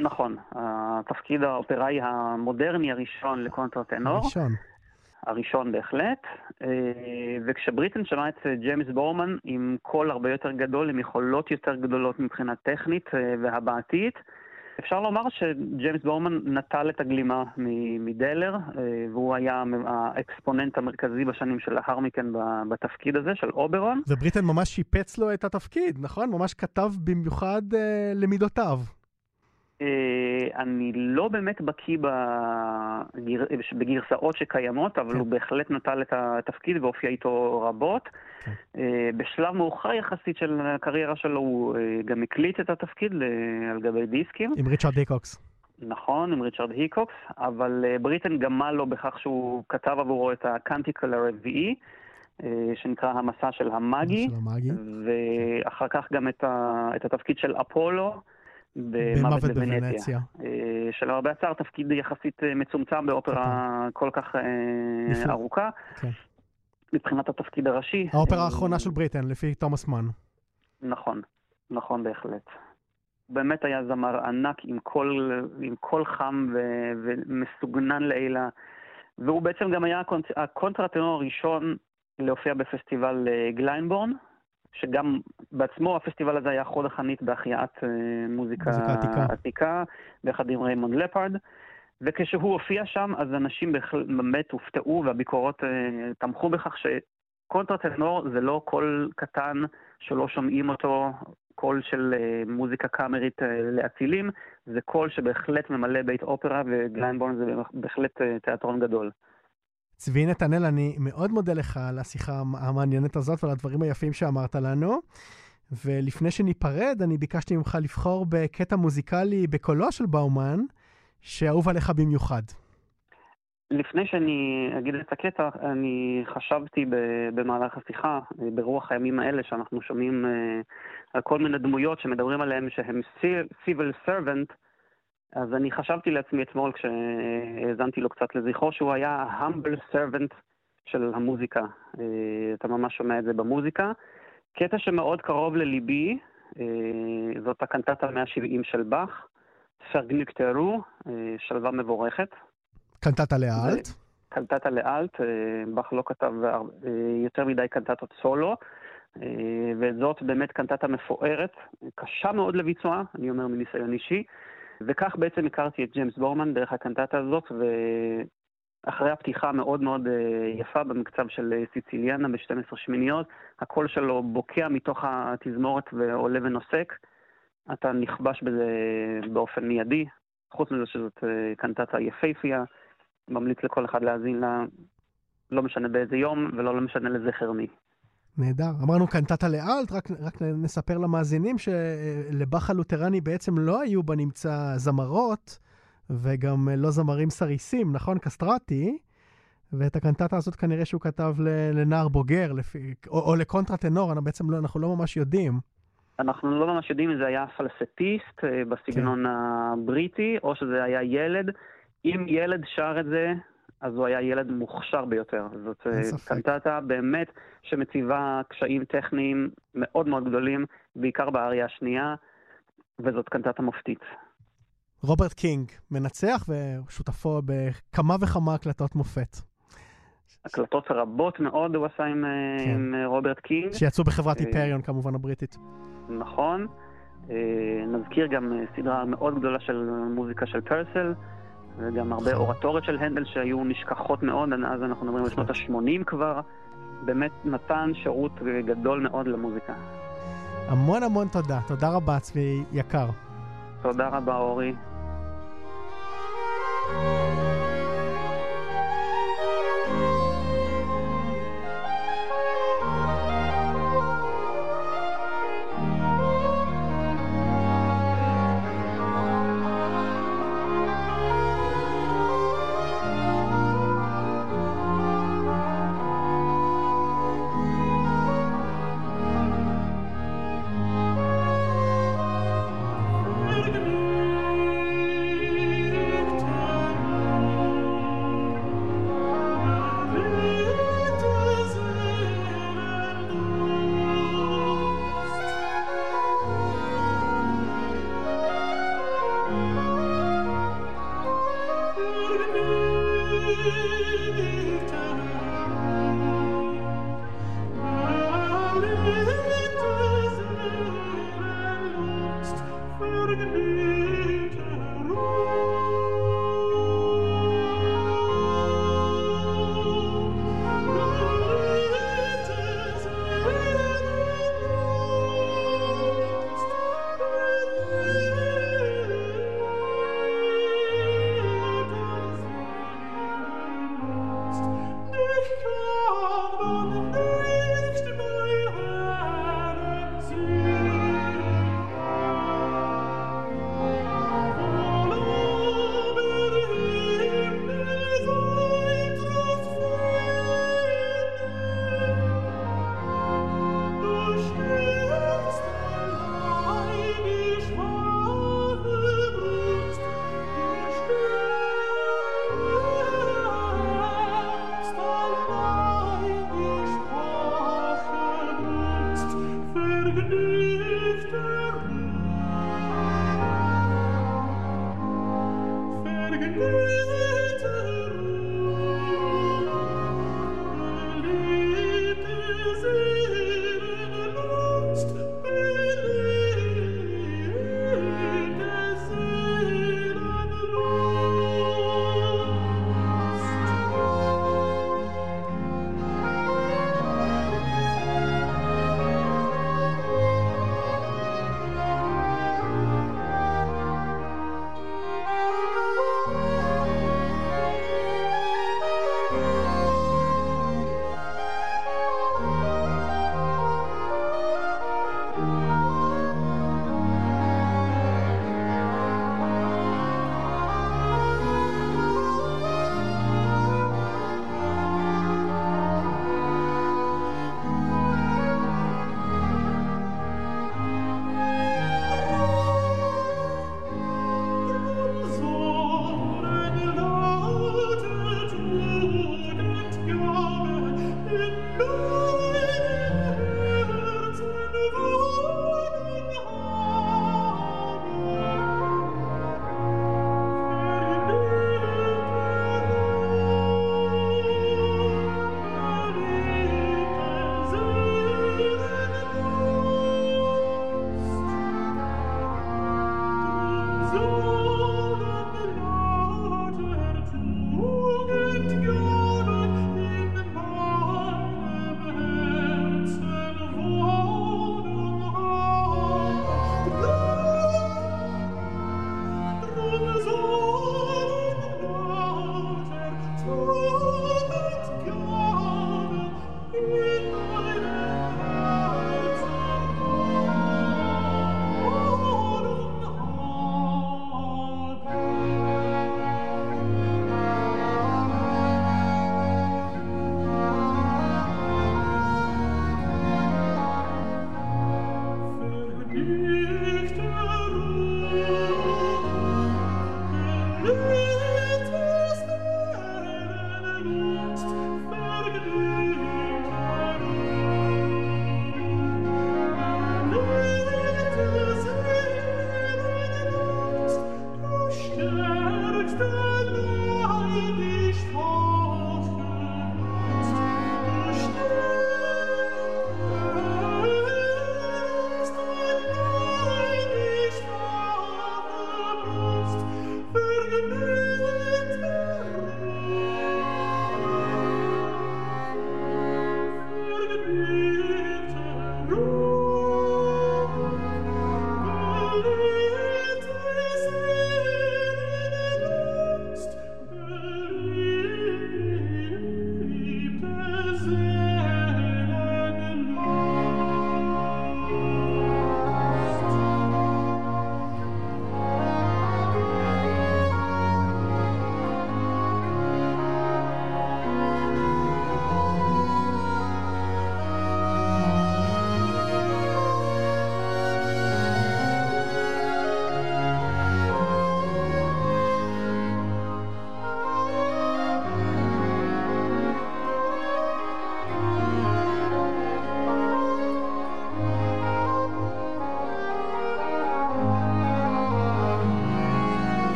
נכון, התפקיד האופראי המודרני הראשון לקונטרטנור. הראשון. הראשון בהחלט, אה, וכשבריטן שמע את ג'יימס באומן עם קול הרבה יותר גדול, עם יכולות יותר גדולות מבחינה טכנית אה, והבעתית, אפשר לומר שג'יימס באומן נטל את הגלימה מדלר, אה, והוא היה ה exponent המרכזי בשנים שלאחר מכן בתפקיד הזה, של אוברון. ובריטן ממש שיפץ לו את התפקיד, נכון? ממש כתב במיוחד למידותיו. אה, אני לא באמת בקיא בגר... בגרסאות שקיימות, אבל כן. הוא בהחלט נטל את התפקיד והופיע איתו רבות. כן. אה, בשלב מאוחר יחסית של הקריירה שלו הוא אה, גם הקליט את התפקיד על גבי דיסקים. עם ריצ'רד היקוקס. נכון, עם ריצ'רד היקוקס, אבל בריטן גמל לו בכך שהוא כתב עבורו את הקאנטיקל הרביעי. שנקרא המסע של המאגי. ואחר כך גם את, ה, את התפקיד של אפולו, במוות בוונציה. אה, של הרבה הצער, תפקיד יחסית אה, מצומצם באופרה כל כך אה, ארוכה. כן. מבחינת התפקיד הראשי. האופרה האחרונה של בריטן, לפי תומאס מן. נכון, נכון בהחלט. באמת היה זמר ענק עם קול, עם קול חם ו, ומסוגנן לעילא. והוא בעצם גם היה הקונטרטנור הראשון להופיע בפסטיבל גליינדבורן, שגם בעצמו הפסטיבל הזה היה חוד החנית בהחייאת אה, מוזיקה, מוזיקה עתיקה. עתיקה, ביחד עם ריימונד לפארד. וכשהוא הופיע שם, אז אנשים באמת הופתעו, והביקורות אה, תמכו בכך שקונטרטנור זה לא קול קטן שלא שומעים אותו, קול של אה, מוזיקה קאמרית לאצילים, זה קול שבהחלט ממלא בית אופרה, וגליינדבורן זה בהחלט תיאטרון גדול. צבי נתנאל, אני מאוד מודה לך על השיחה המעניינת הזאת ועל הדברים היפים שאמרת לנו. ולפני שניפרד, אני ביקשתי ממך לבחור בקטע מוזיקלי בקולו של באומן, שאהוב עליך במיוחד. לפני שאני אגיד את הקטע, אני חשבתי במהלך השיחה, ברוח הימים האלה, שאנחנו שומעים אה, על כל מיני דמויות שמדברים עליהן שהם civil servant, אז אני חשבתי לעצמי אתמול, כשהאזנתי לו קצת לזכרו, שהוא היה ה-humble servant של המוזיקה. אה, אתה ממש שומע את זה במוזיקה. קטע שמאוד קרוב לליבי, אה, זאת הקנטטה 170 של באך, פרגניק תיארו, אה, שלווה מבורכת. קנטטה לאלט? קנטטה לאלט, באך לא כתב יותר מדי קנטטות סולו. וזאת באמת קנטטה מפוארת, קשה מאוד לביצוע, אני אומר מניסיון אישי, וכך בעצם הכרתי את ג'יימס בורמן דרך הקנטטה הזאת, ואחרי הפתיחה המאוד מאוד אה, יפה במקצב של אה, סיציליאנה ב-12 שמיניות, הקול שלו בוקע מתוך התזמורת ועולה ונוסק, אתה נכבש בזה באופן מיידי, חוץ מזה שזאת אה, קנטטה יפייפייה, ממליץ לכל אחד להאזין לה, לא משנה באיזה יום ולא לא משנה לזכר מי. נהדר. אמרנו קנטטה לאלט, רק, רק נספר למאזינים שלבאך הלותרני בעצם לא היו בנמצא זמרות, וגם לא זמרים סריסים, נכון? קסטרטי. ואת הקנטטה הזאת כנראה שהוא כתב לנער בוגר, לפי, או, או לקונטרטנור, אנחנו בעצם לא, אנחנו לא ממש יודעים. אנחנו לא ממש יודעים אם זה היה פלסטיסט אה, בסגנון כן. הבריטי, או שזה היה ילד. אם ילד שר את זה, אז הוא היה ילד מוכשר ביותר. זאת אה, קנטטה באמת שמציבה קשיים טכניים מאוד מאוד גדולים, בעיקר באריה השנייה, וזאת קנטטה מופתית. רוברט קינג, מנצח ושותפו בכמה וכמה הקלטות מופת. הקלטות רבות מאוד הוא עשה עם, אה, כן. עם אה, רוברט קינג. שיצאו בחברת היפריון כמובן הבריטית. נכון. נזכיר גם סדרה מאוד גדולה של מוזיקה של פרסל. וגם הרבה אורטוריות של הנדל שהיו נשכחות מאוד, אז אנחנו מדברים על שנות ה-80 כבר. באמת נתן שירות גדול מאוד למוזיקה. המון המון תודה. תודה רבה, צבי יקר. תודה רבה, אורי.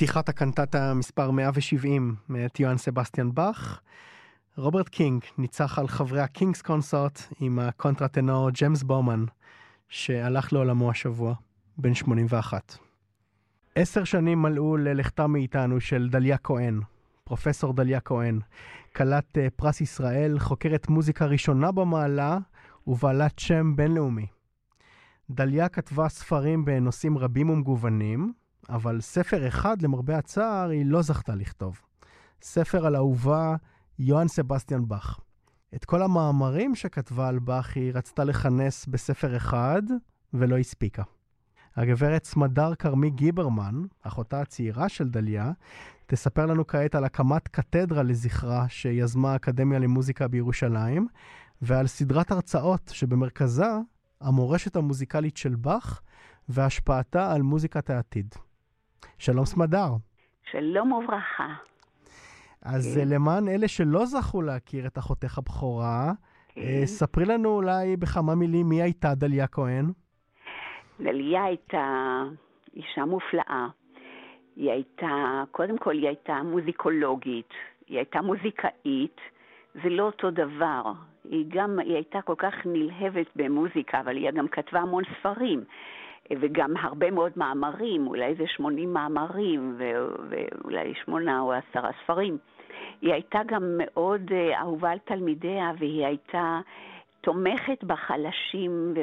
פתיחת הקנטטה מספר 170 מאת יוהאן סבסטיאן באך. רוברט קינג ניצח על חברי ה King's Consort עם הקונטרטנור ג'יימס בומן, שהלך לעולמו השבוע, בן 81. עשר שנים מלאו ללכתה מאיתנו של דליה כהן, פרופסור דליה כהן, כלת אה, פרס ישראל, חוקרת מוזיקה ראשונה במעלה ובעלת שם בינלאומי. דליה כתבה ספרים בנושאים רבים ומגוונים, אבל ספר אחד, למרבה הצער, היא לא זכתה לכתוב. ספר על אהובה יוהאן סבסטיאן באך. את כל המאמרים שכתבה על באך היא רצתה לכנס בספר אחד, ולא הספיקה. הגברת סמדר כרמי גיברמן, אחותה הצעירה של דליה, תספר לנו כעת על הקמת קתדרה לזכרה שיזמה האקדמיה למוזיקה בירושלים, ועל סדרת הרצאות שבמרכזה המורשת המוזיקלית של באך והשפעתה על מוזיקת העתיד. שלום סמדר. שלום וברכה. אז כן. למען אלה שלא זכו להכיר את אחותך הבכורה, כן. ספרי לנו אולי בכמה מילים מי הייתה דליה כהן. דליה הייתה אישה מופלאה. היא הייתה, קודם כל היא הייתה מוזיקולוגית, היא הייתה מוזיקאית, זה לא אותו דבר. היא גם, היא הייתה כל כך נלהבת במוזיקה, אבל היא גם כתבה המון ספרים. וגם הרבה מאוד מאמרים, אולי איזה 80 מאמרים, ואולי שמונה או עשרה ספרים. היא הייתה גם מאוד אה, אהובה על תלמידיה, והיא הייתה תומכת בחלשים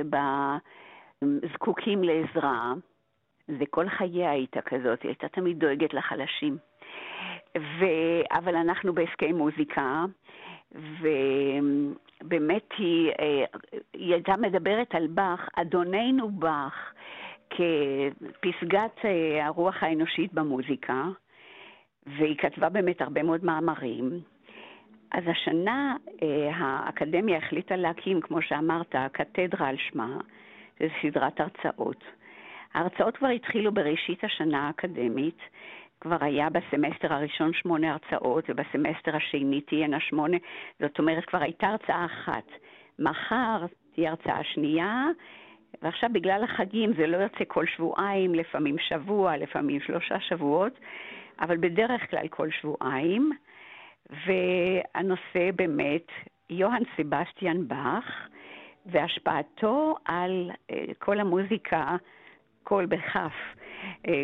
ובזקוקים לעזרה. זה כל חייה הייתה כזאת, היא הייתה תמיד דואגת לחלשים. ו... אבל אנחנו בהסכם מוזיקה, ובאמת היא, אה, היא הייתה מדברת על באך, אדוננו באך, כפסגת אה, הרוח האנושית במוזיקה, והיא כתבה באמת הרבה מאוד מאמרים. אז השנה אה, האקדמיה החליטה להקים, כמו שאמרת, קתדרה על שמה, זו סדרת הרצאות. ההרצאות כבר התחילו בראשית השנה האקדמית, כבר היה בסמסטר הראשון שמונה הרצאות, ובסמסטר השני תהיינה שמונה, זאת אומרת, כבר הייתה הרצאה אחת. מחר תהיה הרצאה שנייה, ועכשיו בגלל החגים זה לא יוצא כל שבועיים, לפעמים שבוע, לפעמים שלושה שבועות, אבל בדרך כלל כל שבועיים. והנושא באמת, יוהאן סבסטיאן באך והשפעתו על אה, כל המוזיקה קול בכף,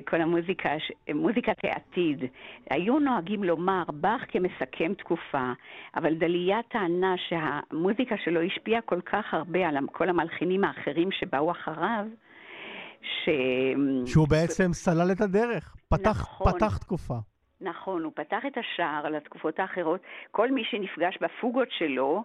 כל המוזיקה, מוזיקת העתיד. היו נוהגים לומר באך כמסכם תקופה, אבל דליה טענה שהמוזיקה שלו השפיעה כל כך הרבה על כל המלחינים האחרים שבאו אחריו, ש... שהוא בעצם סלל את הדרך, פתח, נכון, פתח תקופה. נכון, הוא פתח את השער לתקופות האחרות. כל מי שנפגש בפוגות שלו,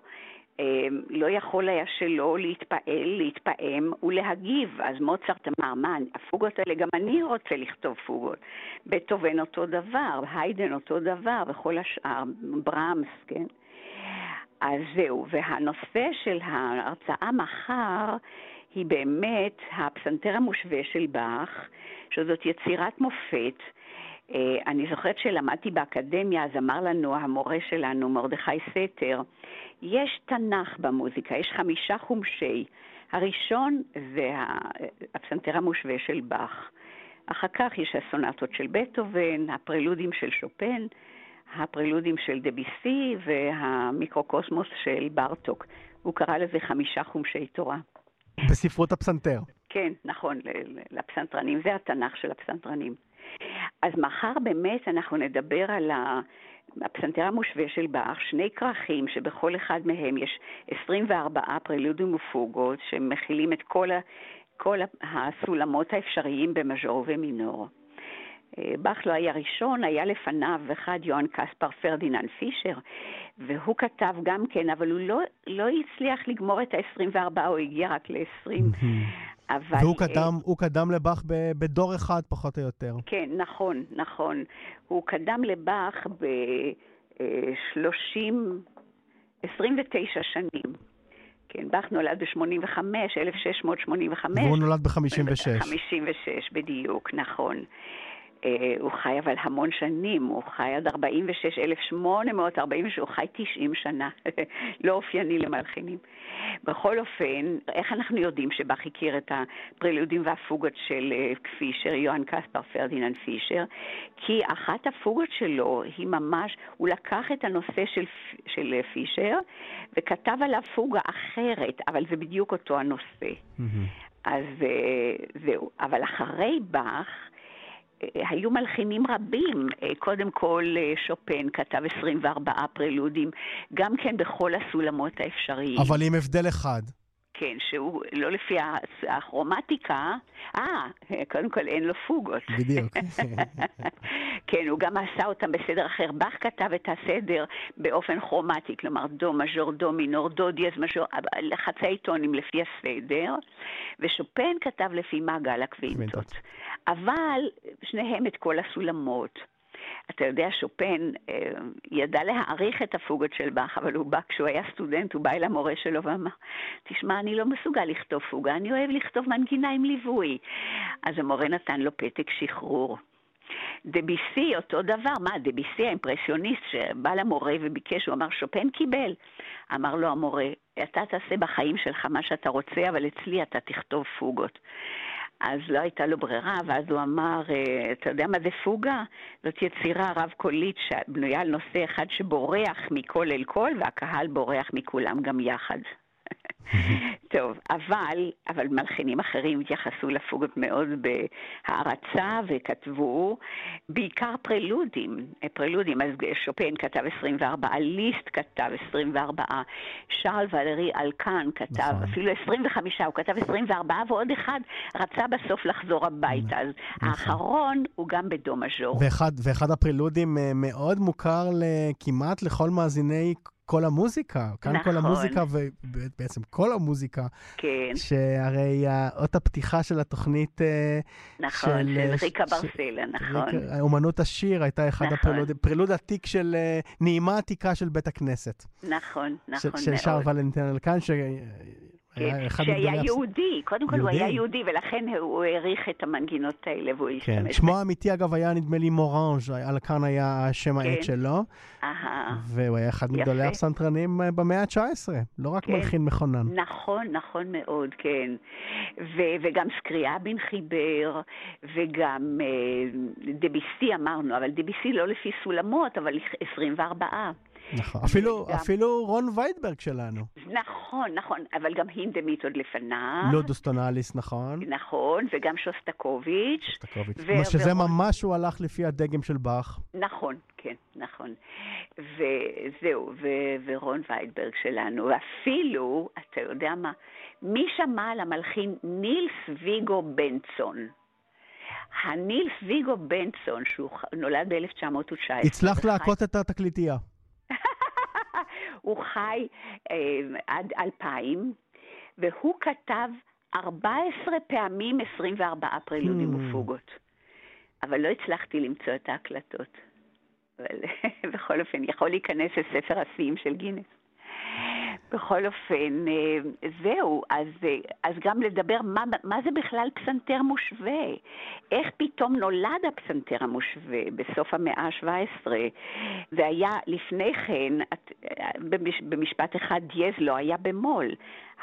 לא יכול היה שלא להתפעל, להתפעם ולהגיב. אז מוצרט אמר, מה, הפוגות האלה, גם אני רוצה לכתוב פוגות. בטהובן אותו דבר, היידן אותו דבר, וכל השאר, ברמס, כן? אז זהו, והנושא של ההרצאה מחר היא באמת הפסנתר המושווה של באך, שזאת יצירת מופת. אה, אני זוכרת שלמדתי באקדמיה, אז אמר לנו המורה שלנו, מרדכי סתר, יש תנ"ך במוזיקה, יש חמישה חומשי. הראשון זה הפסנתר המושווה של באך. אחר כך יש הסונטות של בטהובן, הפרלודים של שופן, הפרלודים של דביסי והמיקרוקוסמוס של בארטוק. הוא קרא לזה חמישה חומשי תורה. בספרות הפסנתר. כן, נכון, לפסנתרנים. זה התנ"ך של הפסנתרנים. אז מחר באמת אנחנו נדבר על הפסנתר המושווה של באך, שני כרכים שבכל אחד מהם יש 24 פרלודים ופוגות שמכילים את כל, ה, כל הסולמות האפשריים במז'ור ומינור. אה, באך לא היה ראשון, היה לפניו אחד יוהאן קספר פרדיננד פישר, והוא כתב גם כן, אבל הוא לא, לא הצליח לגמור את ה-24, הוא הגיע רק ל-20. אבל... והוא קדם, הוא קדם לבאך בדור אחד, פחות או יותר. כן, נכון, נכון. הוא קדם לבאך ב-30, 29 שנים. כן, באך נולד ב-85, 1685. והוא נולד ב-56. 56, בדיוק, נכון. אה, הוא חי אבל המון שנים, הוא חי עד 46, 1846, הוא חי 90 שנה, לא אופייני למלחינים. בכל אופן, איך אנחנו יודעים שבאך הכיר את הפרלודים והפוגות של אה, פישר, יוהאן קספר פרדיננד פישר? כי אחת הפוגות שלו היא ממש, הוא לקח את הנושא של, של אה, פישר וכתב עליו פוגה אחרת, אבל זה בדיוק אותו הנושא. מממ-הממ. אז זהו. אבל אחרי באך, היו מלחינים רבים. אה, קודם כל אה, שופן כתב 24 פרלודים, גם כן בכל הסולמות האפשריים. אבל עם הבדל אחד. כן, שהוא לא לפי הכרומטיקה, אה, קודם כל אין לו פוגות. בדיוק. כן, הוא גם עשה אותם בסדר אחר. באך כתב את הסדר באופן כרומטי, כלומר דו, מז'ור, דו, מינור, דו, דיאז, מז'ור, לחצי טונים לפי הסדר, ושופן כתב לפי מעגל הקווינטות. אבל שניהם את כל הסולמות. אתה יודע, שופן אה, ידע להעריך את הפוגות של באך, אבל הוא בא, כשהוא היה סטודנט, הוא בא אל המורה שלו ואמר, תשמע, אני לא מסוגל לכתוב פוגה, אני אוהב לכתוב מנגינה עם ליווי. אז המורה נתן לו פתק שחרור. דביסי, אותו דבר, מה, דביסי האימפרסיוניסט שבא למורה וביקש, הוא אמר, שופן קיבל. אמר לו המורה, אתה תעשה בחיים שלך מה שאתה רוצה, אבל אצלי אתה תכתוב פוגות. אז לא הייתה לו ברירה, ואז הוא אמר, אה, אתה יודע מה זה פוגה? זאת יצירה רב-קולית שבנויה על נושא אחד שבורח מכל אל כל, והקהל בורח מכולם גם יחד. טוב, אבל, אבל מלחינים אחרים התייחסו לפוגות מאוד בהערצה וכתבו בעיקר פרלודים, פרלודים, אז שופן כתב 24, ליסט כתב 24, שרל ולרי אלקן כתב נכון. אפילו 25, הוא כתב 24 ועוד אחד רצה בסוף לחזור הביתה, אז נכון. האחרון הוא גם בדו מז'ור. ואחד, ואחד הפרלודים אה, מאוד מוכר כמעט לכל מאזיני כל המוזיקה, כאן נכון. כל המוזיקה ובעצם כל המוזיקה. כן. שהרי אות הפתיחה של התוכנית אה, נכון, של, של ריקה ברסלה, נכון. אומנות השיר הייתה אחד נכון. הפרלוד, פרלוד עתיק של אה, נעימה עתיקה של בית הכנסת. נכון, נכון ש, מאוד. של שר ולנטין אלקן, ש... כן, שהיה יהודי, קודם כל הוא היה יהודי, ולכן הוא העריך את המנגינות האלה והוא השתמש. כן, שמו האמיתי אגב היה נדמה לי מורנג', על כאן היה השם העט כן. שלו. והוא היה אחד מגדולי הפסנתרנים אה, במאה ה-19, לא רק כן. מלחין מכונן. נכון, נכון מאוד, כן. וגם סקריאבין חיבר, וגם אה, דביסי אמרנו, אבל דביסי לא לפי סולמות, אבל 24. נכון, אפילו, גם... אפילו רון ויידברג שלנו. נכון, נכון, אבל גם הינדמית עוד לפניו. לודוס טונאליס, נכון. נכון, וגם שוסטקוביץ'. שוסטקוביץ', ו- שזה ורון... ממש הוא הלך לפי הדגם של באך. נכון, כן, נכון. וזהו, ו- ורון ויידברג שלנו, ואפילו, אתה יודע מה, מי שמע על המלחין נילס ויגו בנצון? הנילס ויגו בנצון, שהוא נולד ב-1919. הצלחת להכות את התקליטייה. הוא חי אה, עד 2000, והוא כתב 14 פעמים 24 פרילודים hmm. ופוגות. אבל לא הצלחתי למצוא את ההקלטות. אבל בכל אופן, יכול להיכנס לספר השיאים של גינס. בכל אופן, אה, זהו, אז, אה, אז גם לדבר מה, מה זה בכלל פסנתר מושווה. איך פתאום נולד הפסנתר המושווה בסוף המאה ה-17, והיה לפני כן, אה, במשפט אחד, דיאז לא היה במו"ל.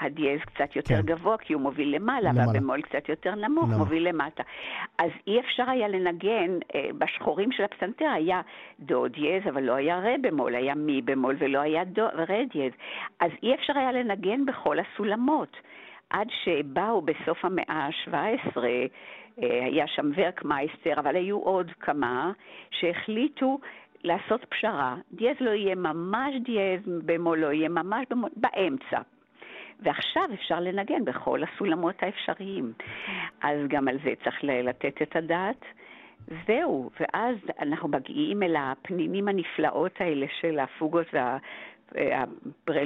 הדיאז קצת יותר כן. גבוה כי הוא מוביל למעלה, למעלה. והבמול קצת יותר נמוך, נמוך, מוביל למטה. אז אי אפשר היה לנגן, אה, בשחורים של הפסנתר היה דו דיאז, אבל לא היה רה במול, היה מי במול ולא היה דו, רה דיאז. אז אי אפשר היה לנגן בכל הסולמות. עד שבאו בסוף המאה ה-17, אה, היה שם ורקמייסטר, אבל היו עוד כמה שהחליטו לעשות פשרה. דיאז לא יהיה ממש דיאז, במול לא יהיה ממש במול, באמצע. ועכשיו אפשר לנגן בכל הסולמות האפשריים. אז גם על זה צריך לתת את הדעת. זהו, ואז אנחנו מגיעים אל הפנינים הנפלאות האלה של הפוגות והפרלודים